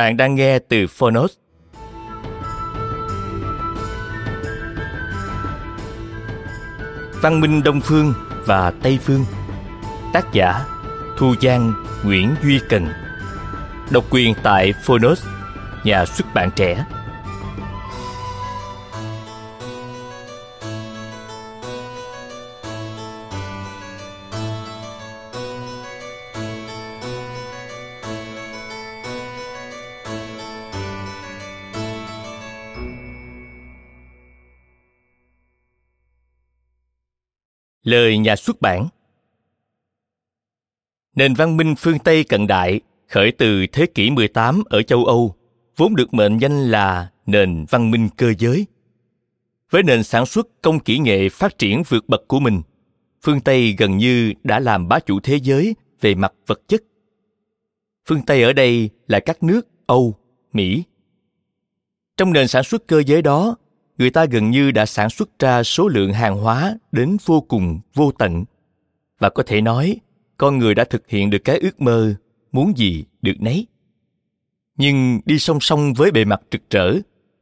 Bạn đang nghe từ Phonos. Văn minh Đông Phương và Tây Phương. Tác giả Thu Giang Nguyễn Duy Cần. Độc quyền tại Phonos, nhà xuất bản trẻ. Lời nhà xuất bản Nền văn minh phương Tây cận đại khởi từ thế kỷ 18 ở châu Âu, vốn được mệnh danh là nền văn minh cơ giới. Với nền sản xuất công kỹ nghệ phát triển vượt bậc của mình, phương Tây gần như đã làm bá chủ thế giới về mặt vật chất. Phương Tây ở đây là các nước Âu, Mỹ. Trong nền sản xuất cơ giới đó, người ta gần như đã sản xuất ra số lượng hàng hóa đến vô cùng vô tận. Và có thể nói, con người đã thực hiện được cái ước mơ muốn gì được nấy. Nhưng đi song song với bề mặt trực trở,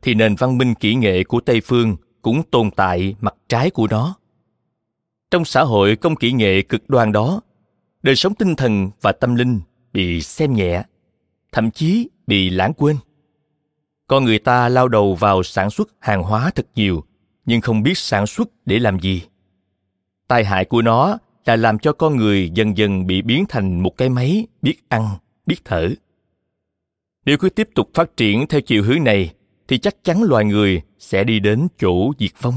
thì nền văn minh kỹ nghệ của tây phương cũng tồn tại mặt trái của nó. Trong xã hội công kỹ nghệ cực đoan đó, đời sống tinh thần và tâm linh bị xem nhẹ, thậm chí bị lãng quên con người ta lao đầu vào sản xuất hàng hóa thật nhiều, nhưng không biết sản xuất để làm gì. Tai hại của nó là làm cho con người dần dần bị biến thành một cái máy biết ăn, biết thở. Nếu cứ tiếp tục phát triển theo chiều hướng này, thì chắc chắn loài người sẽ đi đến chỗ diệt vong.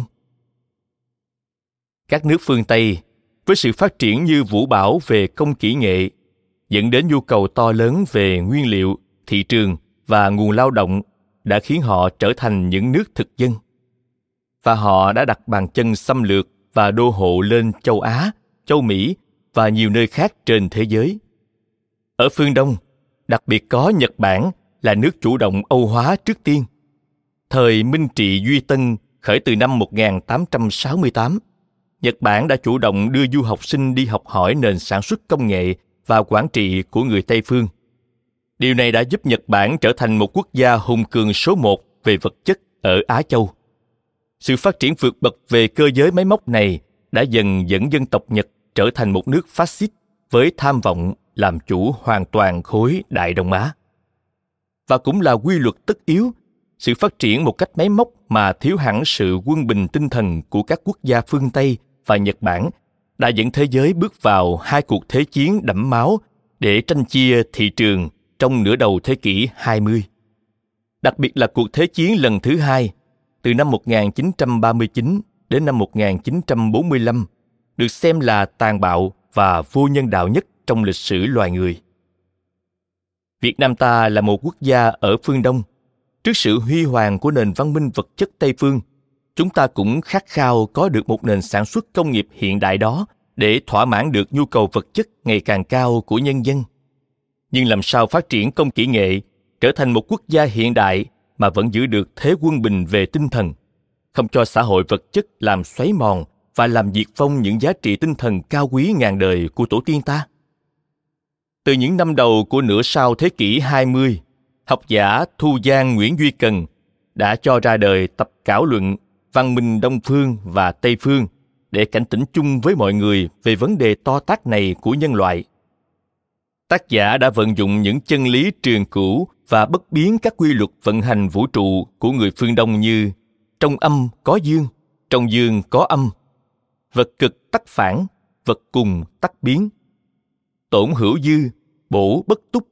Các nước phương tây, với sự phát triển như vũ bão về công kỹ nghệ, dẫn đến nhu cầu to lớn về nguyên liệu, thị trường và nguồn lao động đã khiến họ trở thành những nước thực dân. Và họ đã đặt bàn chân xâm lược và đô hộ lên châu á châu mỹ và nhiều nơi khác trên thế giới. Ở phương đông đặc biệt có nhật bản là nước chủ động âu hóa trước tiên. Thời minh trị duy tân khởi từ năm 1868, Nhật Bản đã chủ động đưa du học sinh đi học hỏi nền sản xuất công nghệ và quản trị của người Tây phương – Điều này đã giúp Nhật Bản trở thành một quốc gia hùng cường số một về vật chất ở Á Châu. Sự phát triển vượt bậc về cơ giới máy móc này đã dần dẫn dân tộc Nhật trở thành một nước phát xít với tham vọng làm chủ hoàn toàn khối Đại Đông Á. Và cũng là quy luật tất yếu, sự phát triển một cách máy móc mà thiếu hẳn sự quân bình tinh thần của các quốc gia phương Tây và Nhật Bản đã dẫn thế giới bước vào hai cuộc thế chiến đẫm máu để tranh chia thị trường trong nửa đầu thế kỷ 20. Đặc biệt là cuộc thế chiến lần thứ hai từ năm 1939 đến năm 1945 được xem là tàn bạo và vô nhân đạo nhất trong lịch sử loài người. Việt Nam ta là một quốc gia ở phương Đông. Trước sự huy hoàng của nền văn minh vật chất Tây phương, chúng ta cũng khát khao có được một nền sản xuất công nghiệp hiện đại đó để thỏa mãn được nhu cầu vật chất ngày càng cao của nhân dân nhưng làm sao phát triển công kỹ nghệ trở thành một quốc gia hiện đại mà vẫn giữ được thế quân bình về tinh thần không cho xã hội vật chất làm xoáy mòn và làm diệt vong những giá trị tinh thần cao quý ngàn đời của tổ tiên ta. Từ những năm đầu của nửa sau thế kỷ 20, học giả Thu Giang Nguyễn Duy Cần đã cho ra đời tập cảo luận văn minh đông phương và tây phương để cảnh tỉnh chung với mọi người về vấn đề to tát này của nhân loại tác giả đã vận dụng những chân lý truyền cửu và bất biến các quy luật vận hành vũ trụ của người phương đông như trong âm có dương, trong dương có âm, vật cực tắc phản, vật cùng tắc biến, tổn hữu dư, bổ bất túc.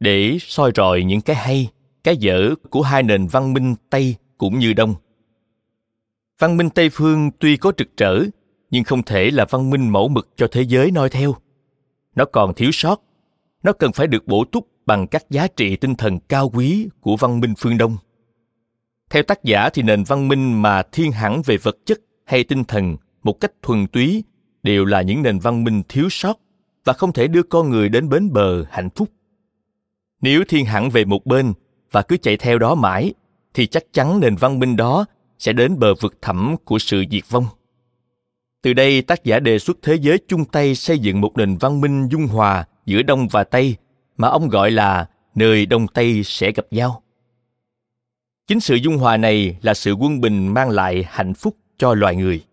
Để soi rọi những cái hay, cái dở của hai nền văn minh tây cũng như đông. Văn minh tây phương tuy có trực trở, nhưng không thể là văn minh mẫu mực cho thế giới noi theo nó còn thiếu sót. Nó cần phải được bổ túc bằng các giá trị tinh thần cao quý của văn minh phương đông. Theo tác giả thì nền văn minh mà thiên hẳn về vật chất hay tinh thần một cách thuần túy đều là những nền văn minh thiếu sót và không thể đưa con người đến bến bờ hạnh phúc. Nếu thiên hẳn về một bên và cứ chạy theo đó mãi, thì chắc chắn nền văn minh đó sẽ đến bờ vực thẳm của sự diệt vong từ đây, tác giả đề xuất thế giới chung tay xây dựng một nền văn minh dung hòa giữa đông và tây, mà ông gọi là nơi đông tây sẽ gặp nhau chính sự dung hòa này là sự quân bình mang lại hạnh phúc cho loài người.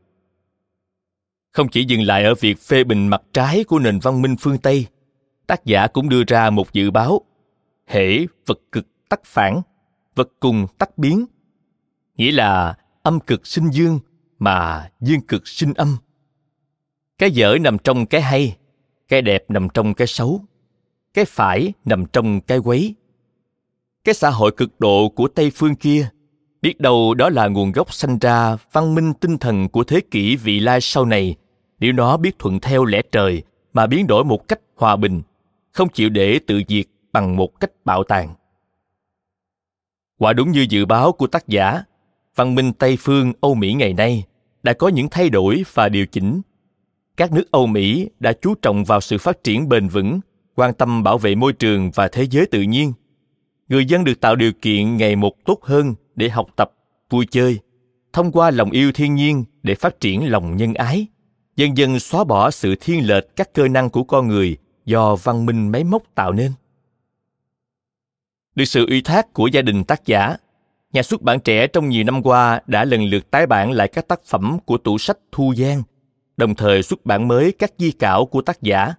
Không chỉ dừng lại ở việc phê bình mặt trái của nền văn minh phương tây, tác giả cũng đưa ra một dự báo hễ vật cực tắc phản, vật cùng tắc biến, nghĩa là âm cực sinh dương mà dương cực sinh âm. Cái dở nằm trong cái hay, cái đẹp nằm trong cái xấu, cái phải nằm trong cái quấy. Cái xã hội cực độ của tây phương kia biết đâu đó là nguồn gốc sanh ra văn minh tinh thần của thế kỷ vị lai sau này. Nếu nó biết thuận theo lẽ trời mà biến đổi một cách hòa bình, không chịu để tự diệt bằng một cách bạo tàn. Quả đúng như dự báo của tác giả văn minh tây phương, âu mỹ ngày nay đã có những thay đổi và điều chỉnh. Các nước âu mỹ đã chú trọng vào sự phát triển bền vững, quan tâm bảo vệ môi trường và thế giới tự nhiên. Người dân được tạo điều kiện ngày một tốt hơn để học tập, vui chơi, thông qua lòng yêu thiên nhiên để phát triển lòng nhân ái. Dần dần xóa bỏ sự thiên lệch các cơ năng của con người do văn minh máy móc tạo nên. Được sự ủy thác của gia đình tác giả nhà xuất bản trẻ trong nhiều năm qua đã lần lượt tái bản lại các tác phẩm của tủ sách thu giang. Đồng thời xuất bản mới các di cảo của tác giả,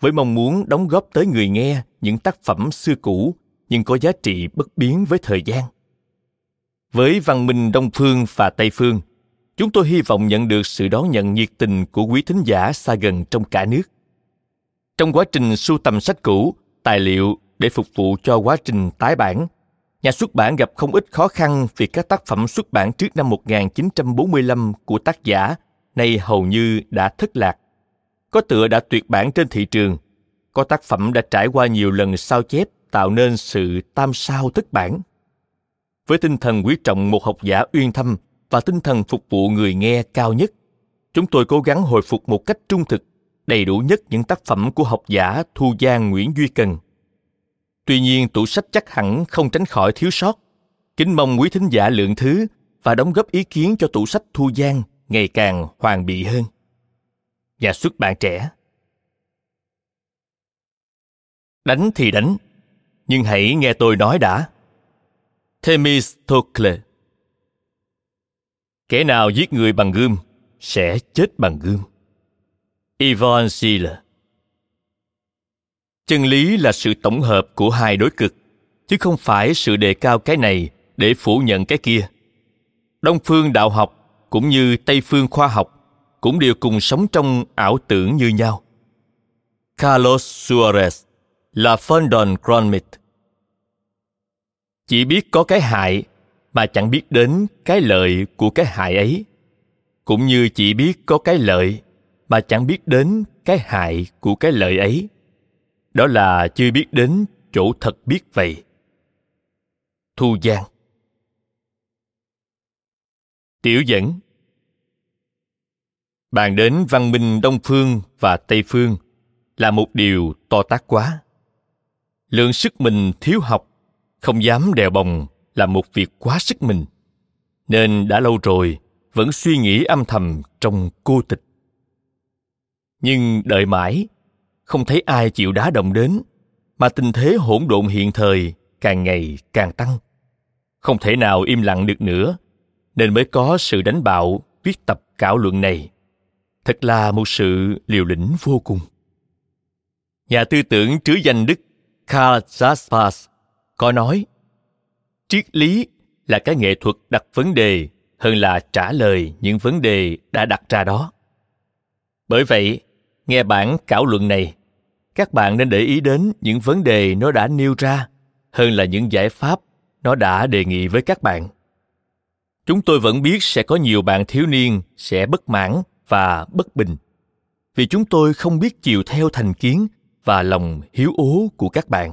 với mong muốn đóng góp tới người nghe những tác phẩm xưa cũ, nhưng có giá trị bất biến với thời gian. Với văn minh đông phương và tây phương, chúng tôi hy vọng nhận được sự đón nhận nhiệt tình của quý thính giả xa gần trong cả nước. Trong quá trình sưu tầm sách cũ, tài liệu để phục vụ cho quá trình tái bản nhà xuất bản gặp không ít khó khăn vì các tác phẩm xuất bản trước năm 1945 của tác giả nay hầu như đã thất lạc. Có tựa đã tuyệt bản trên thị trường, có tác phẩm đã trải qua nhiều lần sao chép tạo nên sự tam sao thất bản. Với tinh thần quý trọng một học giả uyên thâm và tinh thần phục vụ người nghe cao nhất, chúng tôi cố gắng hồi phục một cách trung thực, đầy đủ nhất những tác phẩm của học giả Thu Giang Nguyễn Duy Cần. Tuy nhiên, tủ sách chắc hẳn không tránh khỏi thiếu sót. Kính mong quý thính giả lượng thứ và đóng góp ý kiến cho tủ sách Thu Giang ngày càng hoàn bị hơn. Nhà xuất bản trẻ Đánh thì đánh, nhưng hãy nghe tôi nói đã. Themistocle Kẻ nào giết người bằng gươm sẽ chết bằng gươm. Ivan Schiller Chân lý là sự tổng hợp của hai đối cực, chứ không phải sự đề cao cái này để phủ nhận cái kia. Đông phương đạo học cũng như Tây phương khoa học cũng đều cùng sống trong ảo tưởng như nhau. Carlos Suarez là Fondon Gromit. Chỉ biết có cái hại mà chẳng biết đến cái lợi của cái hại ấy. Cũng như chỉ biết có cái lợi mà chẳng biết đến cái hại của cái lợi ấy. Đó là chưa biết đến chỗ thật biết vậy. Thu Giang Tiểu dẫn Bàn đến văn minh Đông Phương và Tây Phương là một điều to tát quá. Lượng sức mình thiếu học, không dám đèo bồng là một việc quá sức mình. Nên đã lâu rồi vẫn suy nghĩ âm thầm trong cô tịch. Nhưng đợi mãi, không thấy ai chịu đá động đến, mà tình thế hỗn độn hiện thời càng ngày càng tăng. Không thể nào im lặng được nữa nên mới có sự đánh bạo viết tập cảo luận này. Thật là một sự liều lĩnh vô cùng. Nhà tư tưởng trứ danh đức Karl Jaspers có nói triết lý là cái nghệ thuật đặt vấn đề hơn là trả lời những vấn đề đã đặt ra đó. Bởi vậy nghe bản cảo luận này các bạn nên để ý đến những vấn đề nó đã nêu ra hơn là những giải pháp nó đã đề nghị với các bạn. Chúng tôi vẫn biết sẽ có nhiều bạn thiếu niên sẽ bất mãn và bất bình, vì chúng tôi không biết chiều theo thành kiến và lòng hiếu ố của các bạn.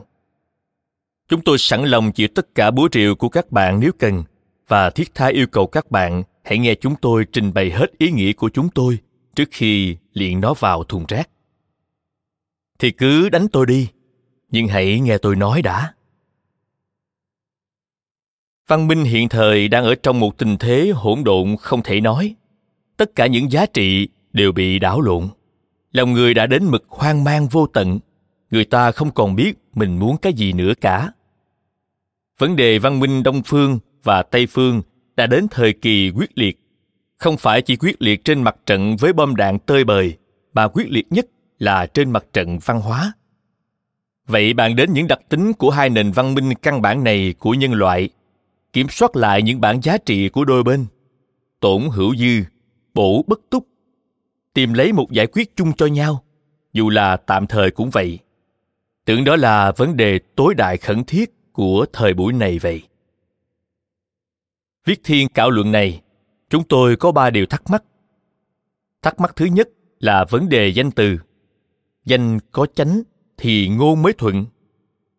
Chúng tôi sẵn lòng chịu tất cả búa rìu của các bạn nếu cần và thiết tha yêu cầu các bạn hãy nghe chúng tôi trình bày hết ý nghĩa của chúng tôi trước khi liền nó vào thùng rác thì cứ đánh tôi đi. Nhưng hãy nghe tôi nói đã. Văn minh hiện thời đang ở trong một tình thế hỗn độn không thể nói. Tất cả những giá trị đều bị đảo lộn. Lòng người đã đến mực hoang mang vô tận. Người ta không còn biết mình muốn cái gì nữa cả. Vấn đề văn minh đông phương và tây phương đã đến thời kỳ quyết liệt. Không phải chỉ quyết liệt trên mặt trận với bom đạn tơi bời, mà quyết liệt nhất là trên mặt trận văn hóa. Vậy bàn đến những đặc tính của hai nền văn minh căn bản này của nhân loại, kiểm soát lại những bản giá trị của đôi bên, tổn hữu dư, bổ bất túc, tìm lấy một giải quyết chung cho nhau, dù là tạm thời cũng vậy. Tưởng đó là vấn đề tối đại khẩn thiết của thời buổi này vậy. Viết thiên cảo luận này, chúng tôi có ba điều thắc mắc. Thắc mắc thứ nhất là vấn đề danh từ danh có chánh thì ngôn mới thuận.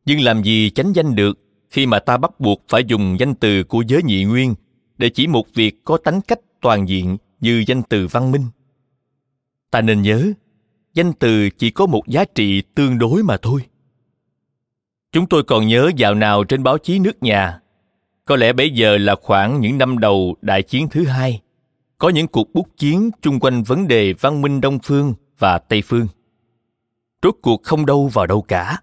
Nhưng làm gì chánh danh được khi mà ta bắt buộc phải dùng danh từ của giới nhị nguyên để chỉ một việc có tánh cách toàn diện như danh từ văn minh? Ta nên nhớ, danh từ chỉ có một giá trị tương đối mà thôi. Chúng tôi còn nhớ dạo nào trên báo chí nước nhà. Có lẽ bây giờ là khoảng những năm đầu đại chiến thứ hai. Có những cuộc bút chiến chung quanh vấn đề văn minh đông phương và tây phương rốt cuộc không đâu vào đâu cả.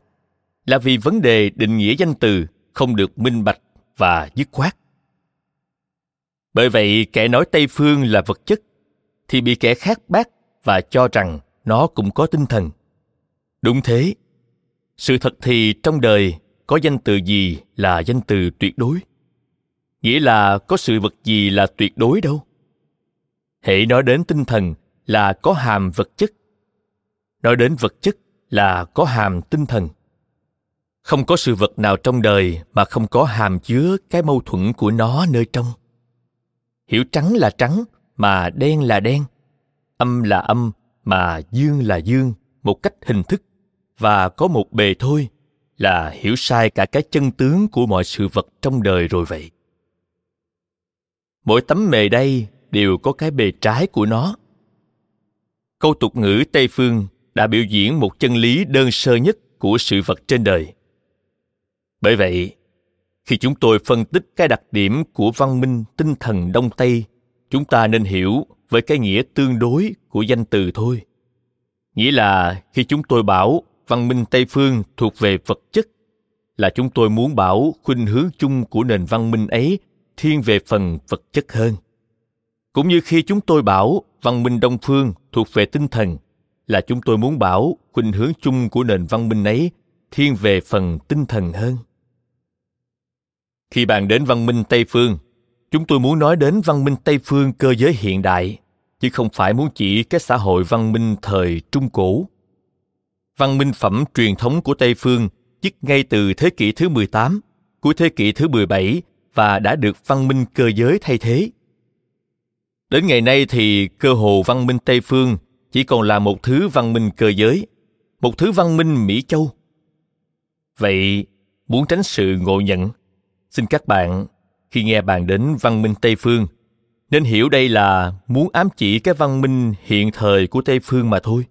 Là vì vấn đề định nghĩa danh từ không được minh bạch và dứt khoát. Bởi vậy, kẻ nói tây phương là vật chất, thì bị kẻ khác bác và cho rằng nó cũng có tinh thần. Đúng thế. Sự thật thì trong đời có danh từ gì là danh từ tuyệt đối? Nghĩa là có sự vật gì là tuyệt đối đâu? Hãy nói đến tinh thần là có hàm vật chất. Nói đến vật chất là có hàm tinh thần. Không có sự vật nào trong đời mà không có hàm chứa cái mâu thuẫn của nó nơi trong. Hiểu trắng là trắng, mà đen là đen. Âm là âm, mà dương là dương, một cách hình thức. Và có một bề thôi, là hiểu sai cả cái chân tướng của mọi sự vật trong đời rồi vậy. Mỗi tấm mề đây đều có cái bề trái của nó. Câu tục ngữ tây phương đã biểu diễn một chân lý đơn sơ nhất của sự vật trên đời. Bởi vậy, khi chúng tôi phân tích cái đặc điểm của văn minh tinh thần đông tây, chúng ta nên hiểu với cái nghĩa tương đối của danh từ thôi. Nghĩa là khi chúng tôi bảo văn minh tây phương thuộc về vật chất, là chúng tôi muốn bảo khuynh hướng chung của nền văn minh ấy thiên về phần vật chất hơn. Cũng như khi chúng tôi bảo văn minh đông phương thuộc về tinh thần là chúng tôi muốn bảo khuynh hướng chung của nền văn minh ấy thiên về phần tinh thần hơn khi bàn đến văn minh tây phương chúng tôi muốn nói đến văn minh tây phương cơ giới hiện đại chứ không phải muốn chỉ cái xã hội văn minh thời trung cổ văn minh phẩm truyền thống của tây phương dứt ngay từ thế kỷ thứ 18, cuối thế kỷ thứ 17 và đã được văn minh cơ giới thay thế. Đến ngày nay thì cơ hồ văn minh Tây phương chỉ còn là một thứ văn minh cơ giới, một thứ văn minh Mỹ Châu. Vậy, muốn tránh sự ngộ nhận, xin các bạn khi nghe bàn đến văn minh Tây phương nên hiểu đây là muốn ám chỉ cái văn minh hiện thời của Tây phương mà thôi.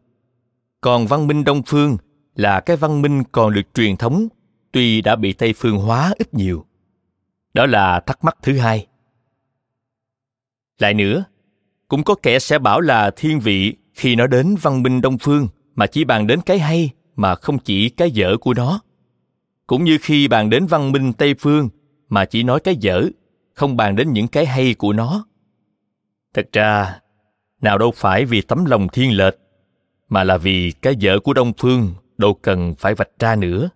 Còn văn minh Đông phương là cái văn minh còn được truyền thống tuy đã bị Tây phương hóa ít nhiều. Đó là thắc mắc thứ hai. Lại nữa, cũng có kẻ sẽ bảo là thiên vị khi nó đến văn minh đông phương mà chỉ bàn đến cái hay mà không chỉ cái dở của nó. Cũng như khi bàn đến văn minh tây phương mà chỉ nói cái dở, không bàn đến những cái hay của nó. Thật ra, nào đâu phải vì tấm lòng thiên lệch, mà là vì cái dở của đông phương đâu cần phải vạch ra nữa.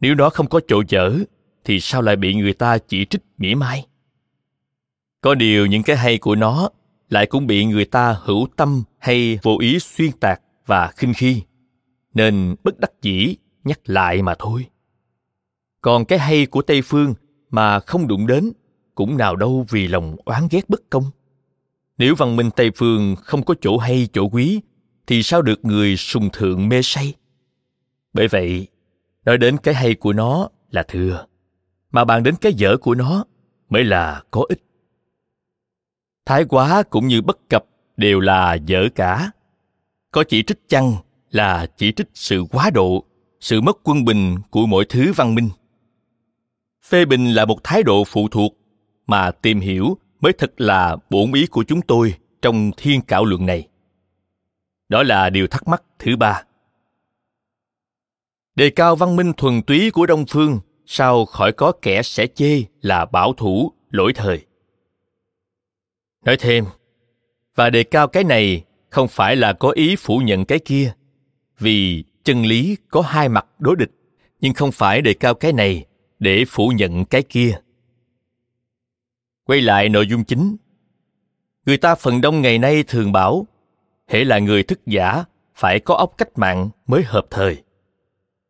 Nếu nó không có chỗ dở, thì sao lại bị người ta chỉ trích mỉa mai? Có điều những cái hay của nó lại cũng bị người ta hữu tâm hay vô ý xuyên tạc và khinh khi. Nên bất đắc dĩ nhắc lại mà thôi. Còn cái hay của tây phương mà không đụng đến cũng nào đâu vì lòng oán ghét bất công. Nếu văn minh tây phương không có chỗ hay chỗ quý, thì sao được người sùng thượng mê say? Bởi vậy, nói đến cái hay của nó là thừa, mà bàn đến cái dở của nó mới là có ích thái quá cũng như bất cập đều là dở cả. Có chỉ trích chăng là chỉ trích sự quá độ, sự mất quân bình của mọi thứ văn minh. Phê bình là một thái độ phụ thuộc mà tìm hiểu mới thật là bổn ý của chúng tôi trong thiên cảo luận này. Đó là điều thắc mắc thứ ba. Đề cao văn minh thuần túy của đông phương sao khỏi có kẻ sẽ chê là bảo thủ, lỗi thời nói thêm, và đề cao cái này không phải là có ý phủ nhận cái kia, vì chân lý có hai mặt đối địch, nhưng không phải đề cao cái này để phủ nhận cái kia. Quay lại nội dung chính. Người ta phần đông ngày nay thường bảo, hễ là người thức giả phải có óc cách mạng mới hợp thời.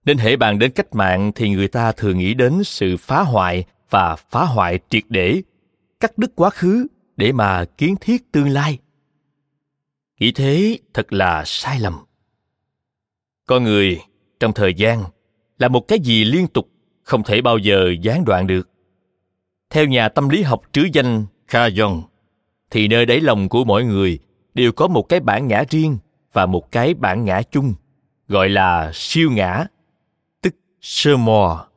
Nên hễ bàn đến cách mạng thì người ta thường nghĩ đến sự phá hoại và phá hoại triệt để, cắt đứt quá khứ để mà kiến thiết tương lai. Nghĩ thế thật là sai lầm. Con người trong thời gian là một cái gì liên tục không thể bao giờ gián đoạn được. Theo nhà tâm lý học trứ danh Kajon, thì nơi đáy lòng của mỗi người đều có một cái bản ngã riêng và một cái bản ngã chung gọi là siêu ngã tức sơ mò.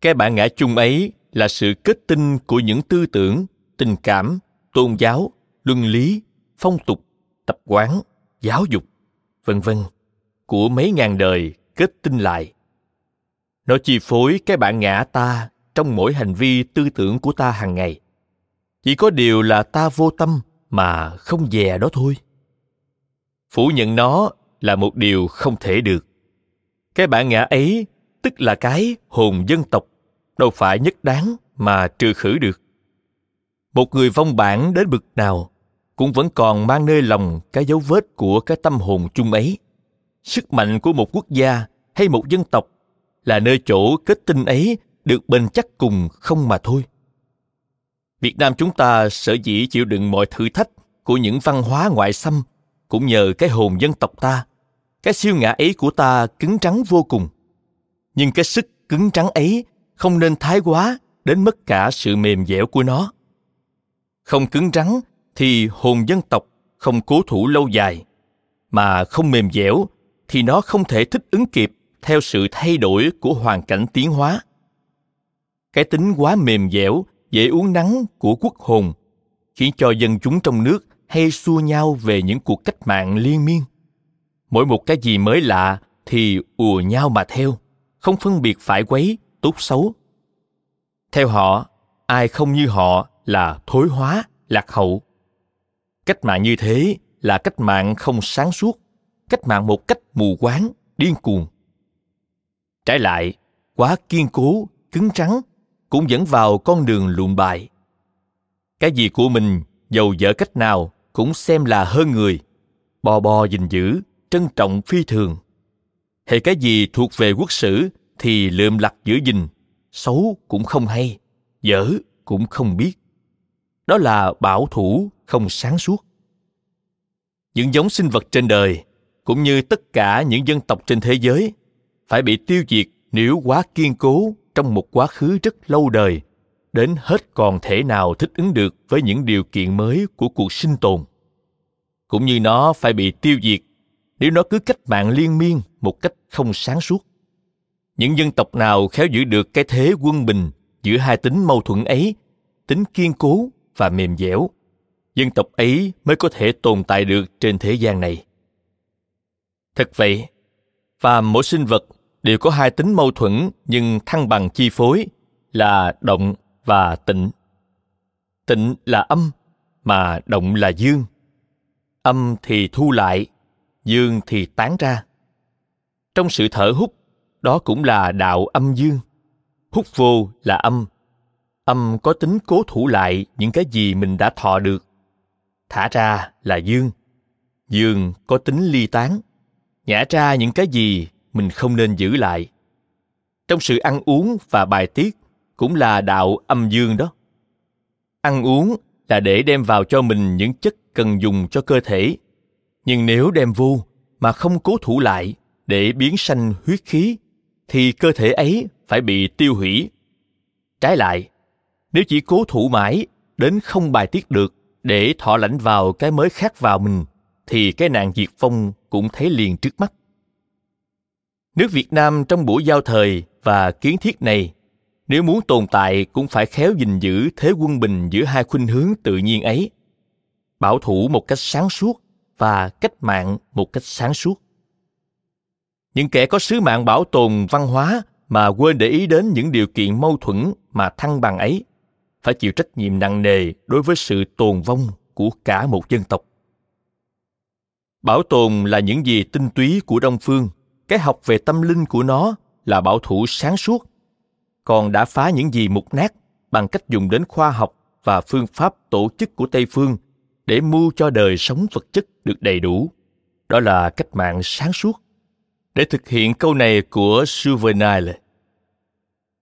Cái bản ngã chung ấy là sự kết tinh của những tư tưởng tình cảm, tôn giáo, luân lý, phong tục, tập quán, giáo dục, vân vân, của mấy ngàn đời kết tinh lại. Nó chi phối cái bản ngã ta trong mỗi hành vi tư tưởng của ta hàng ngày. Chỉ có điều là ta vô tâm mà không dè đó thôi. Phủ nhận nó là một điều không thể được. Cái bản ngã ấy, tức là cái hồn dân tộc, đâu phải nhất đáng mà trừ khử được một người vong bản đến bực nào cũng vẫn còn mang nơi lòng cái dấu vết của cái tâm hồn chung ấy. Sức mạnh của một quốc gia hay một dân tộc là nơi chỗ kết tinh ấy được bền chắc cùng không mà thôi. Việt nam chúng ta sở dĩ chịu đựng mọi thử thách của những văn hóa ngoại xâm cũng nhờ cái hồn dân tộc ta. Cái siêu ngã ấy của ta cứng trắng vô cùng. Nhưng cái sức cứng trắng ấy không nên thái quá đến mất cả sự mềm dẻo của nó không cứng rắn thì hồn dân tộc không cố thủ lâu dài. Mà không mềm dẻo thì nó không thể thích ứng kịp theo sự thay đổi của hoàn cảnh tiến hóa. Cái tính quá mềm dẻo, dễ uống nắng của quốc hồn khiến cho dân chúng trong nước hay xua nhau về những cuộc cách mạng liên miên. Mỗi một cái gì mới lạ thì ùa nhau mà theo, không phân biệt phải quấy, tốt xấu. Theo họ, ai không như họ là thối hóa, lạc hậu. Cách mạng như thế là cách mạng không sáng suốt, cách mạng một cách mù quáng, điên cuồng. Trái lại, quá kiên cố, cứng trắng cũng dẫn vào con đường lụn bại cái gì của mình giàu dở cách nào cũng xem là hơn người, bò bò gìn giữ, trân trọng phi thường. Hệ cái gì thuộc về quốc sử thì lượm lặt giữ gìn, xấu cũng không hay, dở cũng không biết đó là bảo thủ không sáng suốt. Những giống sinh vật trên đời, cũng như tất cả những dân tộc trên thế giới, phải bị tiêu diệt nếu quá kiên cố trong một quá khứ rất lâu đời, đến hết còn thể nào thích ứng được với những điều kiện mới của cuộc sinh tồn. Cũng như nó phải bị tiêu diệt nếu nó cứ cách mạng liên miên một cách không sáng suốt. Những dân tộc nào khéo giữ được cái thế quân bình giữa hai tính mâu thuẫn ấy, tính kiên cố và mềm dẻo. Dân tộc ấy mới có thể tồn tại được trên thế gian này. Thật vậy, và mỗi sinh vật đều có hai tính mâu thuẫn nhưng thăng bằng chi phối là động và tịnh. Tịnh là âm, mà động là dương. Âm thì thu lại, dương thì tán ra. Trong sự thở hút, đó cũng là đạo âm dương. Hút vô là âm âm có tính cố thủ lại những cái gì mình đã thọ được. Thả ra là dương. Dương có tính ly tán. Nhả ra những cái gì mình không nên giữ lại. Trong sự ăn uống và bài tiết cũng là đạo âm dương đó. Ăn uống là để đem vào cho mình những chất cần dùng cho cơ thể. Nhưng nếu đem vô mà không cố thủ lại để biến sanh huyết khí, thì cơ thể ấy phải bị tiêu hủy. Trái lại nếu chỉ cố thủ mãi, đến không bài tiết được, để thọ lãnh vào cái mới khác vào mình, thì cái nạn diệt vong cũng thấy liền trước mắt. Nước việt nam trong buổi giao thời và kiến thiết này, nếu muốn tồn tại cũng phải khéo gìn giữ thế quân bình giữa hai khuynh hướng tự nhiên ấy. Bảo thủ một cách sáng suốt và cách mạng một cách sáng suốt. Những kẻ có sứ mạng bảo tồn văn hóa mà quên để ý đến những điều kiện mâu thuẫn mà thăng bằng ấy phải chịu trách nhiệm nặng nề đối với sự tồn vong của cả một dân tộc bảo tồn là những gì tinh túy của đông phương, cái học về tâm linh của nó là bảo thủ sáng suốt, còn đã phá những gì mục nát bằng cách dùng đến khoa học và phương pháp tổ chức của tây phương để mưu cho đời sống vật chất được đầy đủ đó là cách mạng sáng suốt để thực hiện câu này của Juvenal.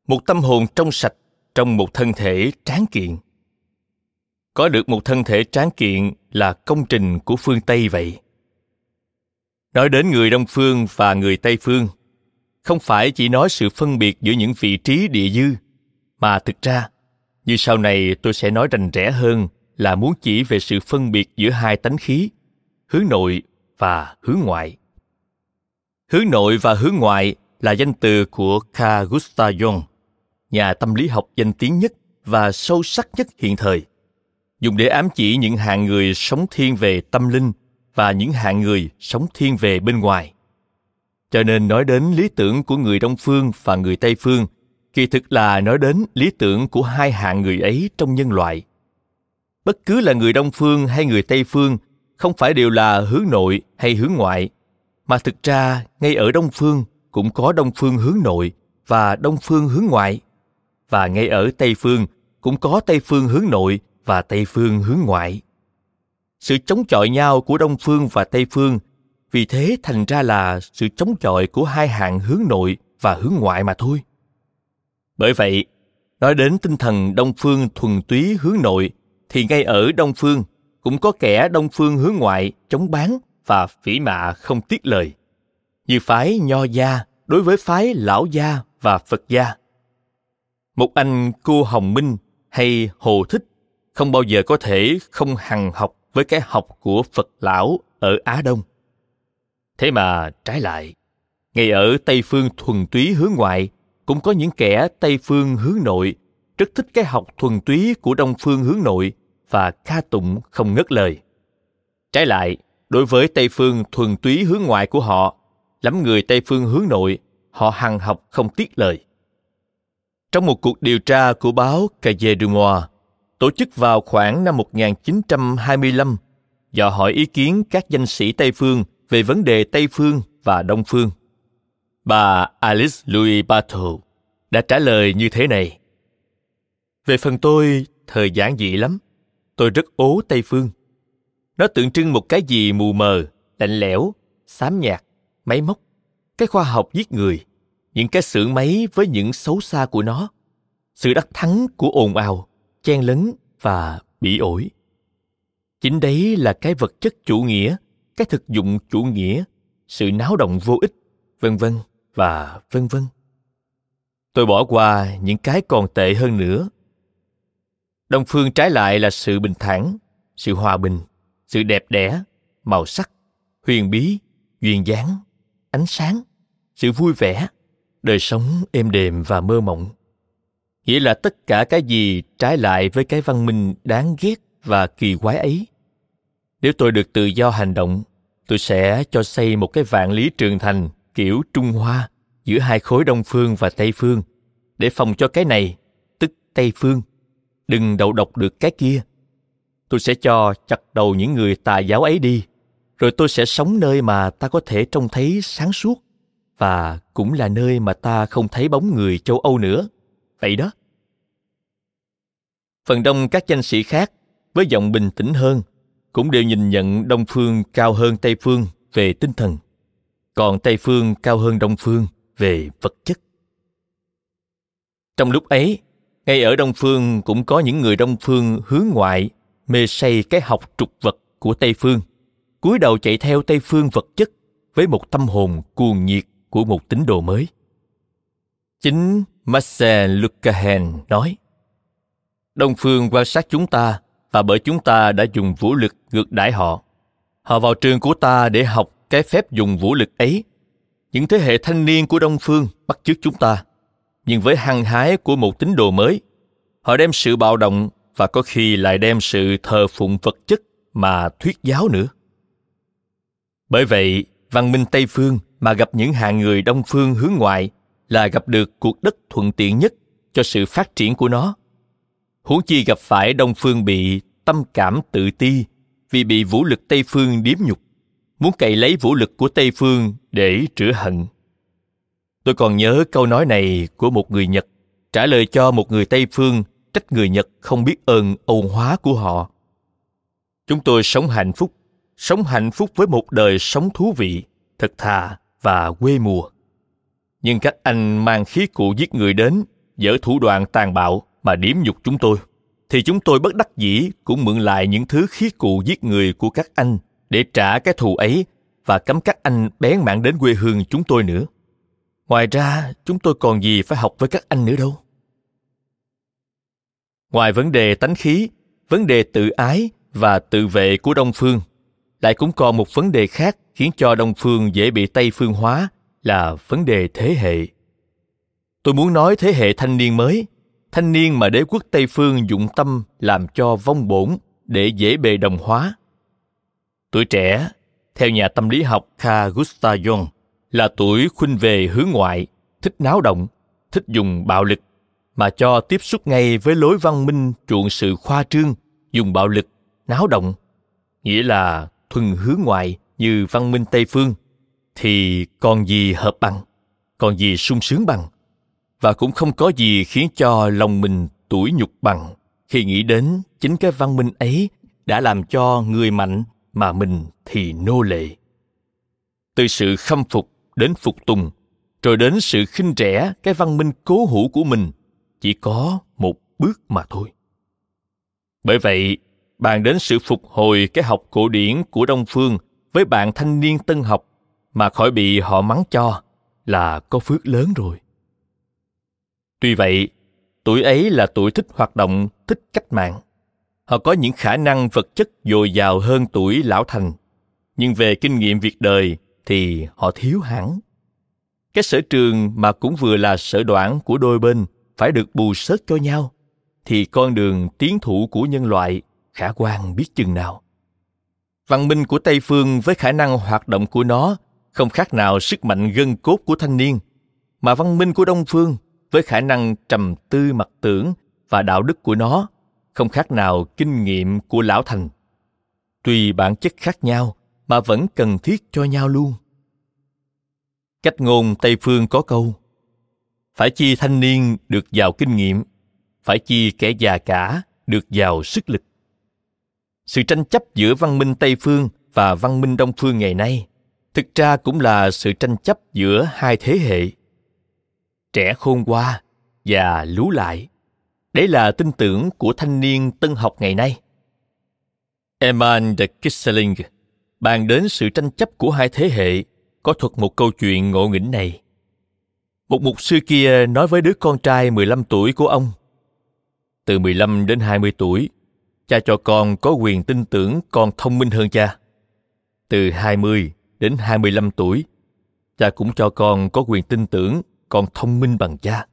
Một tâm hồn trong sạch trong một thân thể tráng kiện. Có được một thân thể tráng kiện là công trình của phương Tây vậy. Nói đến người Đông phương và người Tây phương, không phải chỉ nói sự phân biệt giữa những vị trí địa dư, mà thực ra, như sau này tôi sẽ nói rành rẽ hơn là muốn chỉ về sự phân biệt giữa hai tánh khí, hướng nội và hướng ngoại. Hướng nội và hướng ngoại là danh từ của Carl Gustav Jung, nhà tâm lý học danh tiếng nhất và sâu sắc nhất hiện thời, dùng để ám chỉ những hạng người sống thiên về tâm linh và những hạng người sống thiên về bên ngoài. Cho nên nói đến lý tưởng của người Đông phương và người Tây phương, kỳ thực là nói đến lý tưởng của hai hạng người ấy trong nhân loại. Bất cứ là người Đông phương hay người Tây phương không phải đều là hướng nội hay hướng ngoại mà thực ra ngay ở đông phương cũng có đông phương hướng nội và đông phương hướng ngoại và ngay ở tây phương, cũng có tây phương hướng nội và tây phương hướng ngoại. Sự chống chọi nhau của đông phương và tây phương, vì thế thành ra là sự chống chọi của hai hạng hướng nội và hướng ngoại mà thôi. Bởi vậy, nói đến tinh thần đông phương thuần túy hướng nội, thì ngay ở đông phương cũng có kẻ đông phương hướng ngoại chống bán và phỉ mạ không tiếc lời. Như phái nho gia đối với phái lão gia và phật gia một anh cô hồng minh hay hồ thích không bao giờ có thể không hằng học với cái học của phật lão ở á đông. Thế mà trái lại, ngay ở tây phương thuần túy hướng ngoại, cũng có những kẻ tây phương hướng nội rất thích cái học thuần túy của đông phương hướng nội và ca tụng không ngớt lời. Trái lại, đối với tây phương thuần túy hướng ngoại của họ, lắm người tây phương hướng nội, họ hằng học không tiếc lời trong một cuộc điều tra của báo Cahiers du Mois, tổ chức vào khoảng năm 1925, dò hỏi ý kiến các danh sĩ Tây Phương về vấn đề Tây Phương và Đông Phương. Bà Alice Louis Bartle đã trả lời như thế này. Về phần tôi, thời giản dị lắm. Tôi rất ố Tây Phương. Nó tượng trưng một cái gì mù mờ, lạnh lẽo, xám nhạt, máy móc, cái khoa học giết người, những cái xưởng máy với những xấu xa của nó, sự đắc thắng của ồn ào, chen lấn và bị ổi. Chính đấy là cái vật chất chủ nghĩa, cái thực dụng chủ nghĩa, sự náo động vô ích, vân vân và vân vân. Tôi bỏ qua những cái còn tệ hơn nữa. Đông phương trái lại là sự bình thản, sự hòa bình, sự đẹp đẽ màu sắc huyền bí duyên dáng ánh sáng sự vui vẻ đời sống êm đềm và mơ mộng. Nghĩa là tất cả cái gì trái lại với cái văn minh đáng ghét và kỳ quái ấy? Nếu tôi được tự do hành động, tôi sẽ cho xây một cái vạn lý trường thành kiểu trung hoa giữa hai khối đông phương và tây phương để phòng cho cái này, tức tây phương. Đừng đầu độc được cái kia. Tôi sẽ cho chặt đầu những người tà giáo ấy đi, rồi tôi sẽ sống nơi mà ta có thể trông thấy sáng suốt và cũng là nơi mà ta không thấy bóng người châu âu nữa. Vậy đó. Phần đông các danh sĩ khác, với giọng bình tĩnh hơn, cũng đều nhìn nhận đông phương cao hơn tây phương về tinh thần. Còn tây phương cao hơn đông phương về vật chất. Trong lúc ấy, ngay ở đông phương cũng có những người đông phương hướng ngoại, mê say cái học trục vật của tây phương, cúi đầu chạy theo tây phương vật chất với một tâm hồn cuồng nhiệt của một tín đồ mới chính Marcel Lucahen nói Đông phương quan sát chúng ta và bởi chúng ta đã dùng vũ lực ngược đãi họ. Họ vào trường của ta để học cái phép dùng vũ lực ấy. Những thế hệ thanh niên của Đông phương bắt chước chúng ta. Nhưng với hăng hái của một tín đồ mới, họ đem sự bạo động và có khi lại đem sự thờ phụng vật chất mà thuyết giáo nữa. Bởi vậy, văn minh Tây phương mà gặp những hàng người Đông phương hướng ngoại là gặp được cuộc đất thuận tiện nhất cho sự phát triển của nó. Huống chi gặp phải đông phương bị tâm cảm tự ti vì bị vũ lực tây phương điếm nhục, muốn cậy lấy vũ lực của tây phương để rửa hận. Tôi còn nhớ câu nói này của một người nhật trả lời cho một người tây phương trách người nhật không biết ơn âu hóa của họ. Chúng tôi sống hạnh phúc, sống hạnh phúc với một đời sống thú vị, thật thà và quê mùa nhưng các anh mang khí cụ giết người đến dở thủ đoạn tàn bạo mà điếm nhục chúng tôi thì chúng tôi bất đắc dĩ cũng mượn lại những thứ khí cụ giết người của các anh để trả cái thù ấy và cấm các anh bén mạng đến quê hương chúng tôi nữa. Ngoài ra, chúng tôi còn gì phải học với các anh nữa đâu. Ngoài vấn đề tánh khí, vấn đề tự ái và tự vệ của Đông Phương, lại cũng còn một vấn đề khác khiến cho Đông Phương dễ bị Tây Phương hóa là vấn đề thế hệ. Tôi muốn nói thế hệ thanh niên mới thanh niên mà đế quốc Tây Phương dụng tâm làm cho vong bổn để dễ bề đồng hóa. Tuổi trẻ, theo nhà tâm lý học Carl Gustav Jung, là tuổi khuynh về hướng ngoại, thích náo động, thích dùng bạo lực, mà cho tiếp xúc ngay với lối văn minh chuộng sự khoa trương, dùng bạo lực, náo động, nghĩa là thuần hướng ngoại như văn minh Tây Phương, thì còn gì hợp bằng, còn gì sung sướng bằng? Và cũng không có gì khiến cho lòng mình tủi nhục bằng khi nghĩ đến chính cái văn minh ấy đã làm cho người mạnh mà mình thì nô lệ. Từ sự khâm phục đến phục tùng rồi đến sự khinh rẻ cái văn minh cố hữu của mình chỉ có một bước mà thôi. Bởi vậy bàn đến sự phục hồi cái học cổ điển của đông phương với bạn thanh niên tân học mà khỏi bị họ mắng cho là có phước lớn rồi Tuy vậy, tuổi ấy là tuổi thích hoạt động, thích cách mạng. Họ có những khả năng vật chất dồi dào hơn tuổi lão thành, nhưng về kinh nghiệm việc đời thì họ thiếu hẳn. Cái sở trường mà cũng vừa là sở đoản của đôi bên phải được bù sớt cho nhau, thì con đường tiến thủ của nhân loại khả quan biết chừng nào. Văn minh của Tây Phương với khả năng hoạt động của nó không khác nào sức mạnh gân cốt của thanh niên, mà văn minh của Đông Phương với khả năng trầm tư mặt tưởng và đạo đức của nó không khác nào kinh nghiệm của lão thành. Tuy bản chất khác nhau mà vẫn cần thiết cho nhau luôn. Cách ngôn tây phương có câu phải chi thanh niên được giàu kinh nghiệm phải chi kẻ già cả được giàu sức lực sự tranh chấp giữa văn minh tây phương và văn minh đông phương ngày nay thực ra cũng là sự tranh chấp giữa hai thế hệ trẻ khôn qua và lú lại đấy là tin tưởng của thanh niên tân học ngày nay Eman de Kisseling bàn đến sự tranh chấp của hai thế hệ có thuật một câu chuyện ngộ nghĩnh này. Một mục sư kia nói với đứa con trai 15 tuổi của ông. Từ 15 đến 20 tuổi, cha cho con có quyền tin tưởng con thông minh hơn cha. Từ 20 đến 25 tuổi, cha cũng cho con có quyền tin tưởng con thông minh bằng cha.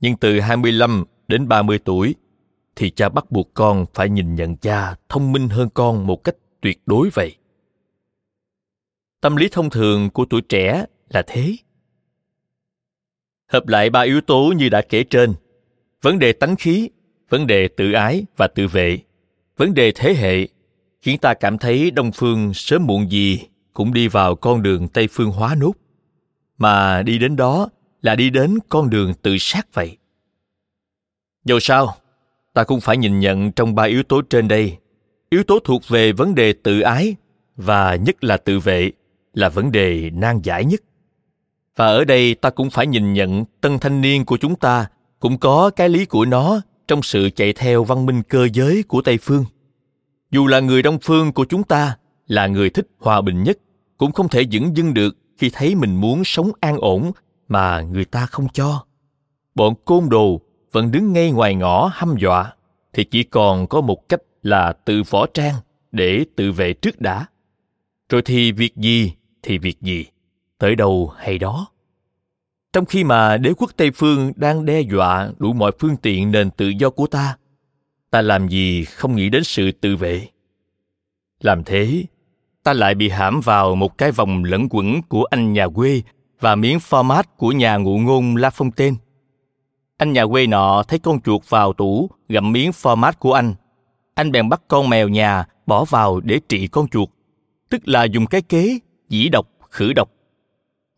Nhưng từ 25 đến 30 tuổi thì cha bắt buộc con phải nhìn nhận cha thông minh hơn con một cách tuyệt đối vậy. Tâm lý thông thường của tuổi trẻ là thế. Hợp lại ba yếu tố như đã kể trên, vấn đề tánh khí vấn đề tự ái và tự vệ. Vấn đề thế hệ khiến ta cảm thấy đông phương sớm muộn gì cũng đi vào con đường tây phương hóa nốt. Mà đi đến đó là đi đến con đường tự sát vậy. Dầu sao, ta cũng phải nhìn nhận trong ba yếu tố trên đây. Yếu tố thuộc về vấn đề tự ái và nhất là tự vệ là vấn đề nan giải nhất. Và ở đây ta cũng phải nhìn nhận tân thanh niên của chúng ta cũng có cái lý của nó trong sự chạy theo văn minh cơ giới của tây phương. Dù là người đông phương của chúng ta, là người thích hòa bình nhất, cũng không thể dững dưng được khi thấy mình muốn sống an ổn mà người ta không cho. Bọn côn đồ vẫn đứng ngay ngoài ngõ hăm dọa, thì chỉ còn có một cách là tự võ trang để tự vệ trước đã. Rồi thì việc gì thì việc gì, tới đâu hay đó trong khi mà đế quốc tây phương đang đe dọa đủ mọi phương tiện nền tự do của ta ta làm gì không nghĩ đến sự tự vệ làm thế ta lại bị hãm vào một cái vòng lẫn quẩn của anh nhà quê và miếng format của nhà ngụ ngôn La Fontaine. Anh nhà quê nọ thấy con chuột vào tủ gặm miếng format của anh. Anh bèn bắt con mèo nhà bỏ vào để trị con chuột, tức là dùng cái kế dĩ độc khử độc.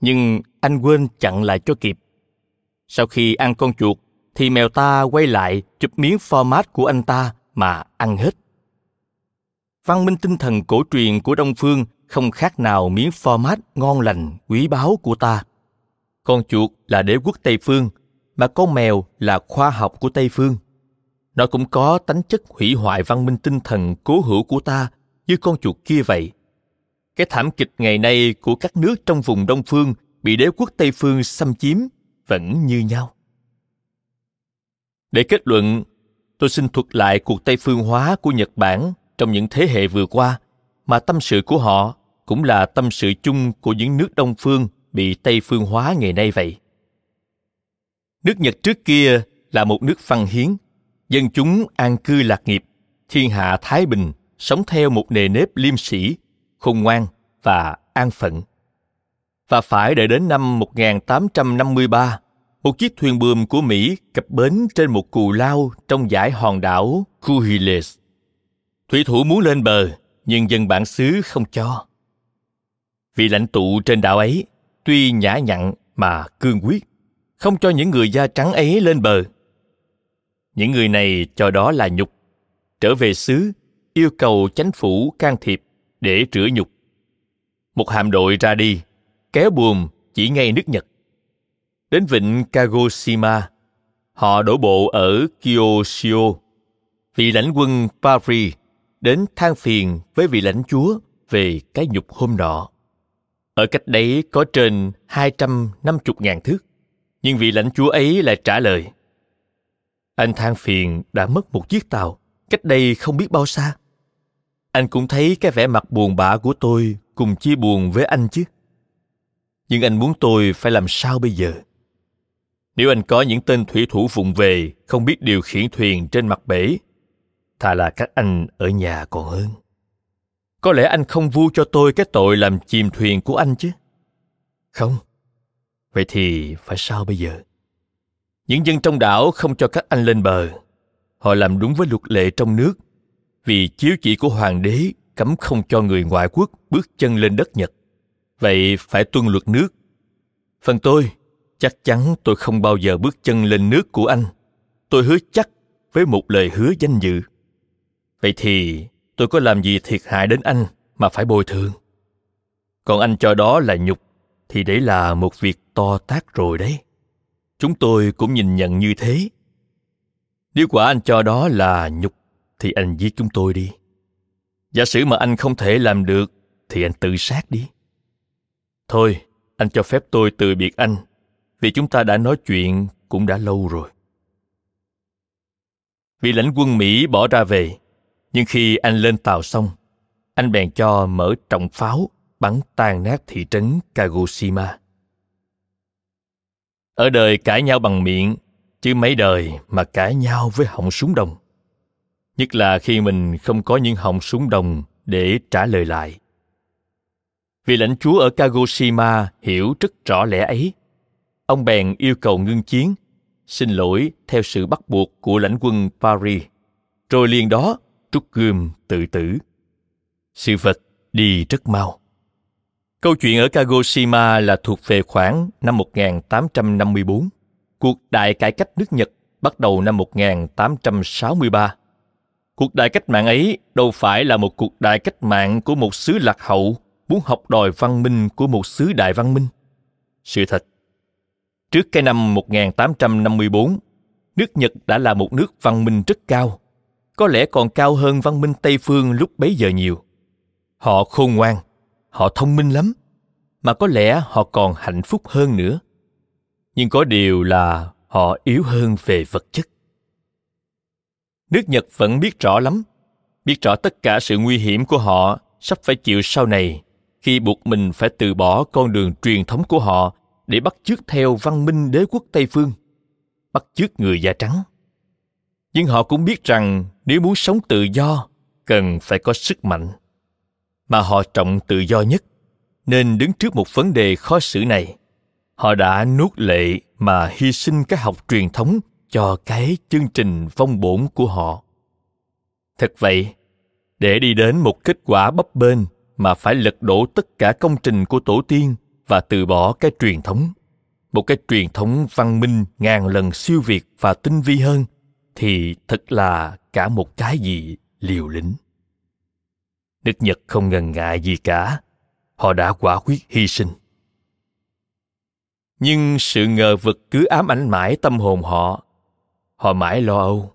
Nhưng anh quên chặn lại cho kịp. Sau khi ăn con chuột, thì mèo ta quay lại chụp miếng format của anh ta mà ăn hết. Văn minh tinh thần cổ truyền của Đông Phương không khác nào miếng format ngon lành, quý báu của ta. Con chuột là đế quốc Tây Phương, mà con mèo là khoa học của Tây Phương. Nó cũng có tánh chất hủy hoại văn minh tinh thần cố hữu của ta như con chuột kia vậy. Cái thảm kịch ngày nay của các nước trong vùng Đông Phương bị đế quốc Tây Phương xâm chiếm vẫn như nhau. Để kết luận, tôi xin thuật lại cuộc Tây phương hóa của Nhật Bản trong những thế hệ vừa qua, mà tâm sự của họ cũng là tâm sự chung của những nước Đông phương bị Tây phương hóa ngày nay vậy. Nước Nhật trước kia là một nước văn hiến, dân chúng an cư lạc nghiệp, thiên hạ thái bình, sống theo một nề nếp liêm sĩ, khôn ngoan và an phận. Và phải đợi đến năm 1853, một chiếc thuyền buồm của Mỹ cập bến trên một cù lao trong dải hòn đảo Kuhiles. Thủy thủ muốn lên bờ, nhưng dân bản xứ không cho. Vị lãnh tụ trên đảo ấy, tuy nhã nhặn mà cương quyết, không cho những người da trắng ấy lên bờ. Những người này cho đó là nhục. Trở về xứ, yêu cầu chánh phủ can thiệp để rửa nhục. Một hạm đội ra đi, kéo buồm chỉ ngay nước Nhật. Đến vịnh Kagoshima, họ đổ bộ ở Kyoshio. Vị lãnh quân Paris đến than phiền với vị lãnh chúa về cái nhục hôm nọ. Ở cách đấy có trên 250 ngàn thước, nhưng vị lãnh chúa ấy lại trả lời. Anh than phiền đã mất một chiếc tàu, cách đây không biết bao xa. Anh cũng thấy cái vẻ mặt buồn bã của tôi cùng chia buồn với anh chứ. Nhưng anh muốn tôi phải làm sao bây giờ? Nếu anh có những tên thủy thủ vụng về, không biết điều khiển thuyền trên mặt bể, thà là các anh ở nhà còn hơn. Có lẽ anh không vu cho tôi cái tội làm chìm thuyền của anh chứ? Không. Vậy thì phải sao bây giờ? Những dân trong đảo không cho các anh lên bờ. Họ làm đúng với luật lệ trong nước vì chiếu chỉ của hoàng đế, cấm không cho người ngoại quốc bước chân lên đất nhật. Vậy phải tuân luật nước. Phần tôi, chắc chắn tôi không bao giờ bước chân lên nước của anh. Tôi hứa chắc với một lời hứa danh dự. Vậy thì tôi có làm gì thiệt hại đến anh mà phải bồi thường? Còn anh cho đó là nhục, thì đấy là một việc to tát rồi đấy. Chúng tôi cũng nhìn nhận như thế. Nếu quả anh cho đó là nhục thì anh giết chúng tôi đi giả sử mà anh không thể làm được thì anh tự sát đi thôi anh cho phép tôi từ biệt anh vì chúng ta đã nói chuyện cũng đã lâu rồi vị lãnh quân mỹ bỏ ra về nhưng khi anh lên tàu xong, anh bèn cho mở trọng pháo bắn tan nát thị trấn Kagoshima. Ở đời cãi nhau bằng miệng, chứ mấy đời mà cãi nhau với họng súng đồng. Nhất là khi mình không có những họng súng đồng để trả lời lại. Vì lãnh chúa ở Kagoshima hiểu rất rõ lẽ ấy. Ông bèn yêu cầu ngưng chiến, xin lỗi theo sự bắt buộc của lãnh quân Paris, rồi liền đó rút gươm tự tử. Sự vật đi rất mau. Câu chuyện ở Kagoshima là thuộc về khoảng năm 1854. Cuộc đại cải cách nước Nhật bắt đầu năm 1863. Cuộc đại cách mạng ấy đâu phải là một cuộc đại cách mạng của một xứ lạc hậu muốn học đòi văn minh của một xứ đại văn minh. Sự thật, trước cái năm 1854, nước Nhật đã là một nước văn minh rất cao, có lẽ còn cao hơn văn minh Tây phương lúc bấy giờ nhiều. Họ khôn ngoan, họ thông minh lắm, mà có lẽ họ còn hạnh phúc hơn nữa. Nhưng có điều là họ yếu hơn về vật chất. Nước Nhật vẫn biết rõ lắm, biết rõ tất cả sự nguy hiểm của họ sắp phải chịu sau này khi buộc mình phải từ bỏ con đường truyền thống của họ để bắt chước theo văn minh đế quốc Tây phương, bắt chước người da trắng. Nhưng họ cũng biết rằng nếu muốn sống tự do, cần phải có sức mạnh. Mà họ trọng tự do nhất, nên đứng trước một vấn đề khó xử này. Họ đã nuốt lệ mà hy sinh các học truyền thống cho cái chương trình vong bổn của họ. Thật vậy, để đi đến một kết quả bấp bênh mà phải lật đổ tất cả công trình của tổ tiên và từ bỏ cái truyền thống một cái truyền thống văn minh ngàn lần siêu việt và tinh vi hơn thì thật là cả một cái gì liều lĩnh nước nhật không ngần ngại gì cả họ đã quả quyết hy sinh nhưng sự ngờ vực cứ ám ảnh mãi tâm hồn họ họ mãi lo âu.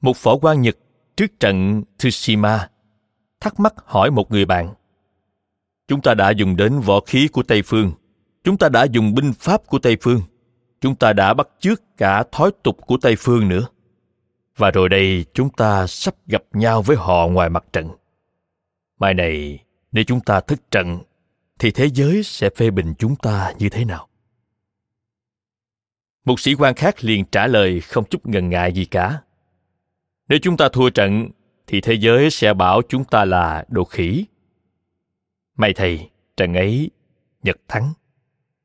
Một phổ quan nhật trước trận tsushima, thắc mắc hỏi một người bạn. Chúng ta đã dùng đến võ khí của tây phương. Chúng ta đã dùng binh pháp của tây phương. Chúng ta đã bắt chước cả thói tục của tây phương nữa. Và rồi đây chúng ta sắp gặp nhau với họ ngoài mặt trận. Mai này, nếu chúng ta thất trận, thì thế giới sẽ phê bình chúng ta như thế nào? Một sĩ quan khác liền trả lời không chút ngần ngại gì cả nếu chúng ta thua trận thì thế giới sẽ bảo chúng ta là đồ khỉ may thầy trận ấy nhật thắng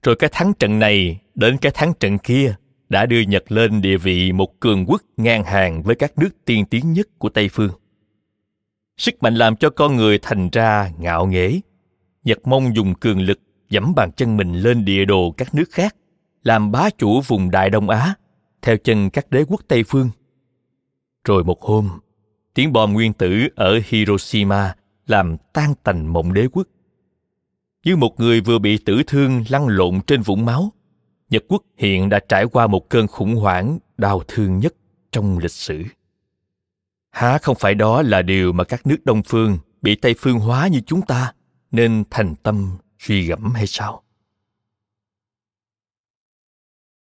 rồi cái thắng trận này đến cái thắng trận kia đã đưa Nhật lên địa vị một cường quốc ngang hàng với các nước tiên tiến nhất của Tây phương. Sức mạnh làm cho con người thành ra ngạo nghễ. Nhật mong dùng cường lực dẫm bàn chân mình lên địa đồ các nước khác, làm bá chủ vùng Đại Đông Á, theo chân các đế quốc Tây phương. Rồi một hôm, tiếng bom nguyên tử ở Hiroshima làm tan tành mộng đế quốc. Như một người vừa bị tử thương lăn lộn trên vũng máu nhật quốc hiện đã trải qua một cơn khủng hoảng đau thương nhất trong lịch sử. Há không phải đó là điều mà các nước đông phương bị tây phương hóa như chúng ta nên thành tâm suy gẫm hay sao?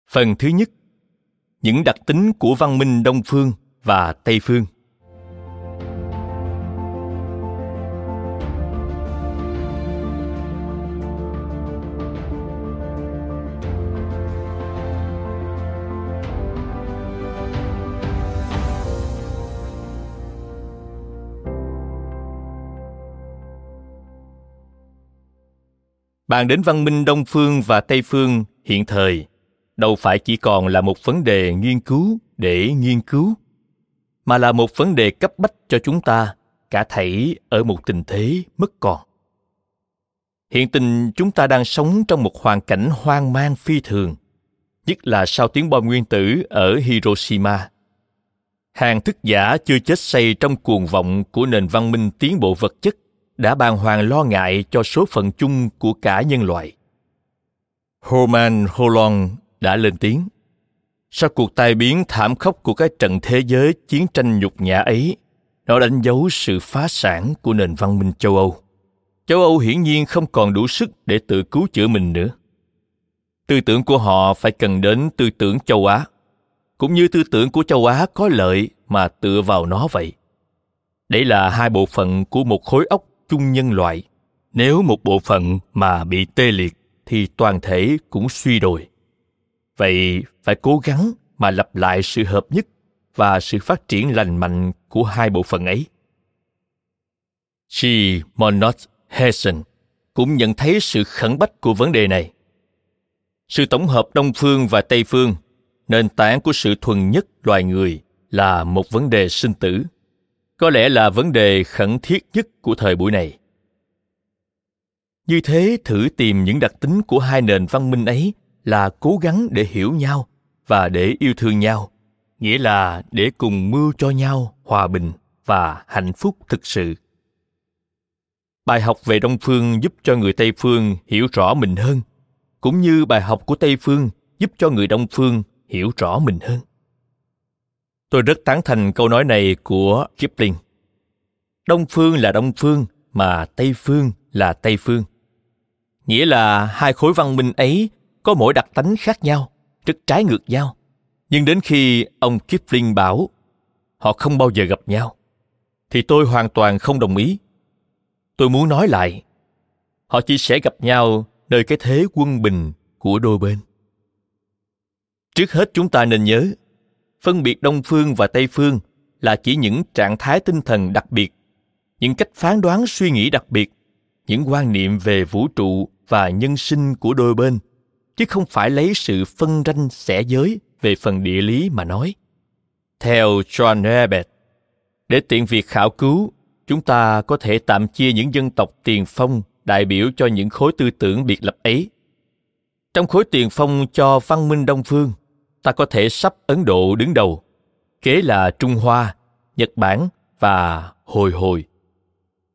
Phần thứ nhất, những đặc tính của văn minh đông phương và tây phương. Bàn đến văn minh đông phương và tây phương hiện thời đâu phải chỉ còn là một vấn đề nghiên cứu để nghiên cứu, mà là một vấn đề cấp bách cho chúng ta, cả thảy ở một tình thế mất còn hiện tình chúng ta đang sống trong một hoàn cảnh hoang mang phi thường, nhất là sau tiếng bom nguyên tử ở hiroshima hàng thức giả chưa chết say trong cuồng vọng của nền văn minh tiến bộ vật chất đã bàng hoàng lo ngại cho số phận chung của cả nhân loại. Roman Holon đã lên tiếng. Sau cuộc tai biến thảm khốc của cái trận thế giới chiến tranh nhục nhã ấy, nó đánh dấu sự phá sản của nền văn minh châu Âu. Châu Âu hiển nhiên không còn đủ sức để tự cứu chữa mình nữa. Tư tưởng của họ phải cần đến tư tưởng châu Á, cũng như tư tưởng của châu Á có lợi mà tựa vào nó vậy. Đấy là hai bộ phận của một khối óc chung nhân loại nếu một bộ phận mà bị tê liệt thì toàn thể cũng suy đồi vậy phải cố gắng mà lập lại sự hợp nhất và sự phát triển lành mạnh của hai bộ phận ấy G. Monot Hessen cũng nhận thấy sự khẩn bách của vấn đề này. Sự tổng hợp Đông phương và Tây phương, nền tảng của sự thuần nhất loài người là một vấn đề sinh tử có lẽ là vấn đề khẩn thiết nhất của thời buổi này như thế thử tìm những đặc tính của hai nền văn minh ấy là cố gắng để hiểu nhau và để yêu thương nhau, nghĩa là để cùng mưu cho nhau hòa bình và hạnh phúc thực sự. Bài học về đông phương giúp cho người tây phương hiểu rõ mình hơn, cũng như bài học của tây phương giúp cho người đông phương hiểu rõ mình hơn. Tôi rất tán thành câu nói này của kipling. Đông phương là đông phương mà tây phương là tây phương. Nghĩa là hai khối văn minh ấy có mỗi đặc tánh khác nhau, rất trái ngược nhau. Nhưng đến khi ông kipling bảo, họ không bao giờ gặp nhau, thì tôi hoàn toàn không đồng ý. Tôi muốn nói lại, họ chỉ sẽ gặp nhau nơi cái thế quân bình của đôi bên. Trước hết chúng ta nên nhớ, phân biệt đông phương và tây phương là chỉ những trạng thái tinh thần đặc biệt, những cách phán đoán suy nghĩ đặc biệt, những quan niệm về vũ trụ và nhân sinh của đôi bên chứ không phải lấy sự phân ranh xẻ giới về phần địa lý mà nói. Theo john herbert, để tiện việc khảo cứu, chúng ta có thể tạm chia những dân tộc tiền phong đại biểu cho những khối tư tưởng biệt lập ấy. Trong khối tiền phong cho văn minh đông phương, ta có thể sắp ấn độ đứng đầu, kế là trung hoa, nhật bản và hồi hồi.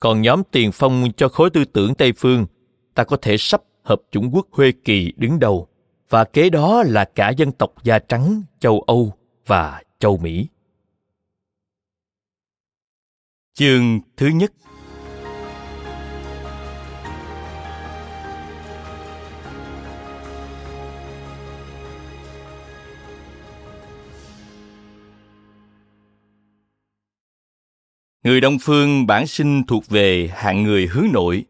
Còn nhóm tiền phong cho khối tư tưởng tây phương, ta có thể sắp hợp chủng quốc huê kỳ đứng đầu và kế đó là cả dân tộc da trắng châu âu và châu mỹ. Chương thứ nhất. Người Đông phương bản sinh thuộc về hạng người hướng nội,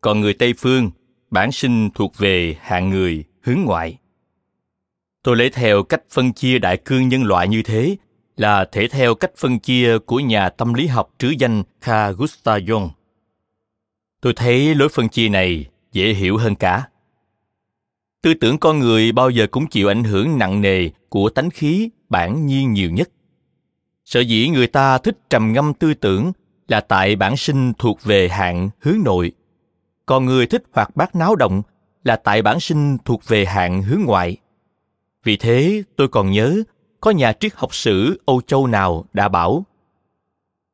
còn người Tây phương bản sinh thuộc về hạng người hướng ngoại. Tôi lấy theo cách phân chia đại cương nhân loại như thế là thể theo cách phân chia của nhà tâm lý học trứ danh Kha Gustav Jung. Tôi thấy lối phân chia này dễ hiểu hơn cả. Tư tưởng con người bao giờ cũng chịu ảnh hưởng nặng nề của tánh khí bản nhiên nhiều nhất. Sở dĩ người ta thích trầm ngâm tư tưởng là tại bản sinh thuộc về hạng hướng nội. Còn người thích hoạt bát náo động là tại bản sinh thuộc về hạng hướng ngoại. Vì thế, tôi còn nhớ có nhà triết học sử Âu Châu nào đã bảo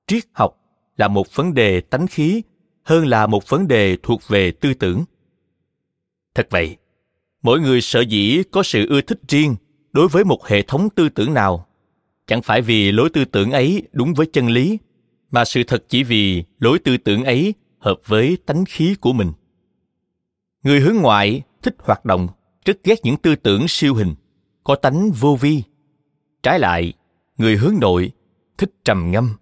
triết học là một vấn đề tánh khí hơn là một vấn đề thuộc về tư tưởng. Thật vậy, mỗi người sở dĩ có sự ưa thích riêng đối với một hệ thống tư tưởng nào chẳng phải vì lối tư tưởng ấy đúng với chân lý mà sự thật chỉ vì lối tư tưởng ấy hợp với tánh khí của mình. Người hướng ngoại thích hoạt động rất ghét những tư tưởng siêu hình, có tánh vô vi. Trái lại, người hướng nội thích trầm ngâm,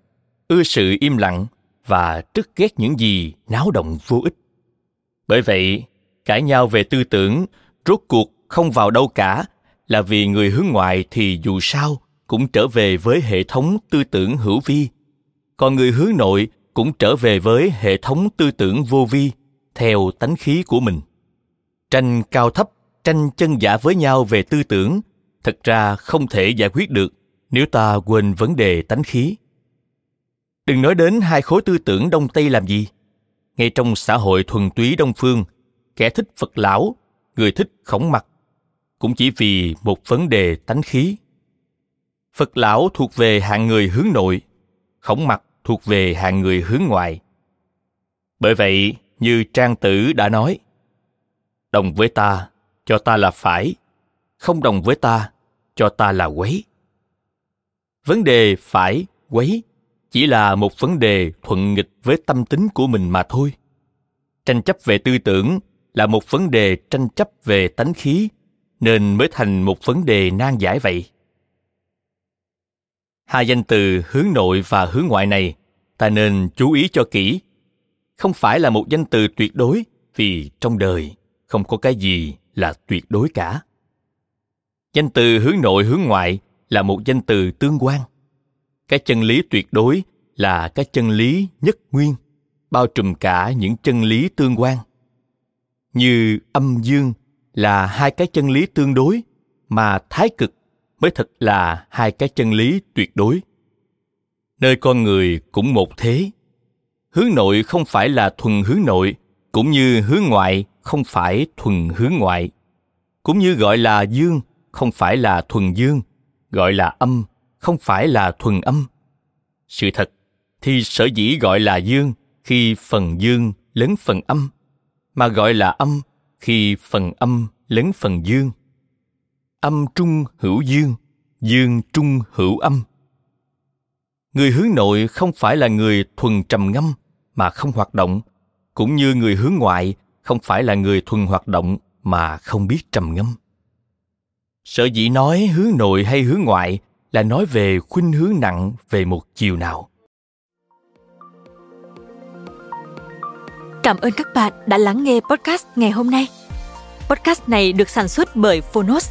ưa sự im lặng và rất ghét những gì náo động vô ích. Bởi vậy, cãi nhau về tư tưởng rốt cuộc không vào đâu cả là vì người hướng ngoại thì dù sao cũng trở về với hệ thống tư tưởng hữu vi. Còn người hướng nội cũng trở về với hệ thống tư tưởng vô vi, theo tánh khí của mình. Tranh cao thấp, tranh chân giả với nhau về tư tưởng, thật ra không thể giải quyết được nếu ta quên vấn đề tánh khí. Đừng nói đến hai khối tư tưởng đông tây làm gì. Ngay trong xã hội thuần túy đông phương, kẻ thích phật lão, người thích khổng mặt, cũng chỉ vì một vấn đề tánh khí. Phật lão thuộc về hạng người hướng nội, khổng mặt thuộc về hạng người hướng ngoại. Bởi vậy, như trang tử đã nói, đồng với ta, cho ta là phải, không đồng với ta, cho ta là quấy. Vấn đề phải, quấy chỉ là một vấn đề thuận nghịch với tâm tính của mình mà thôi. Tranh chấp về tư tưởng là một vấn đề tranh chấp về tánh khí, nên mới thành một vấn đề nan giải vậy hai danh từ hướng nội và hướng ngoại này, ta nên chú ý cho kỹ. Không phải là một danh từ tuyệt đối, vì trong đời không có cái gì là tuyệt đối cả. Danh từ hướng nội, hướng ngoại là một danh từ tương quan. Cái chân lý tuyệt đối là cái chân lý nhất nguyên, bao trùm cả những chân lý tương quan. Như âm dương là hai cái chân lý tương đối mà thái cực mới thật là hai cái chân lý tuyệt đối. Nơi con người cũng một thế. Hướng nội không phải là thuần hướng nội, cũng như hướng ngoại không phải thuần hướng ngoại. Cũng như gọi là dương, không phải là thuần dương. Gọi là âm, không phải là thuần âm. Sự thật thì sở dĩ gọi là dương khi phần dương lớn phần âm, mà gọi là âm khi phần âm lớn phần dương âm trung hữu dương dương trung hữu âm. Người hướng nội không phải là người thuần trầm ngâm mà không hoạt động cũng như người hướng ngoại không phải là người thuần hoạt động mà không biết trầm ngâm. Sở dĩ nói hướng nội hay hướng ngoại là nói về khuynh hướng nặng về một chiều nào. Cảm ơn các bạn đã lắng nghe podcast ngày hôm nay. Podcast này được sản xuất bởi Phonos,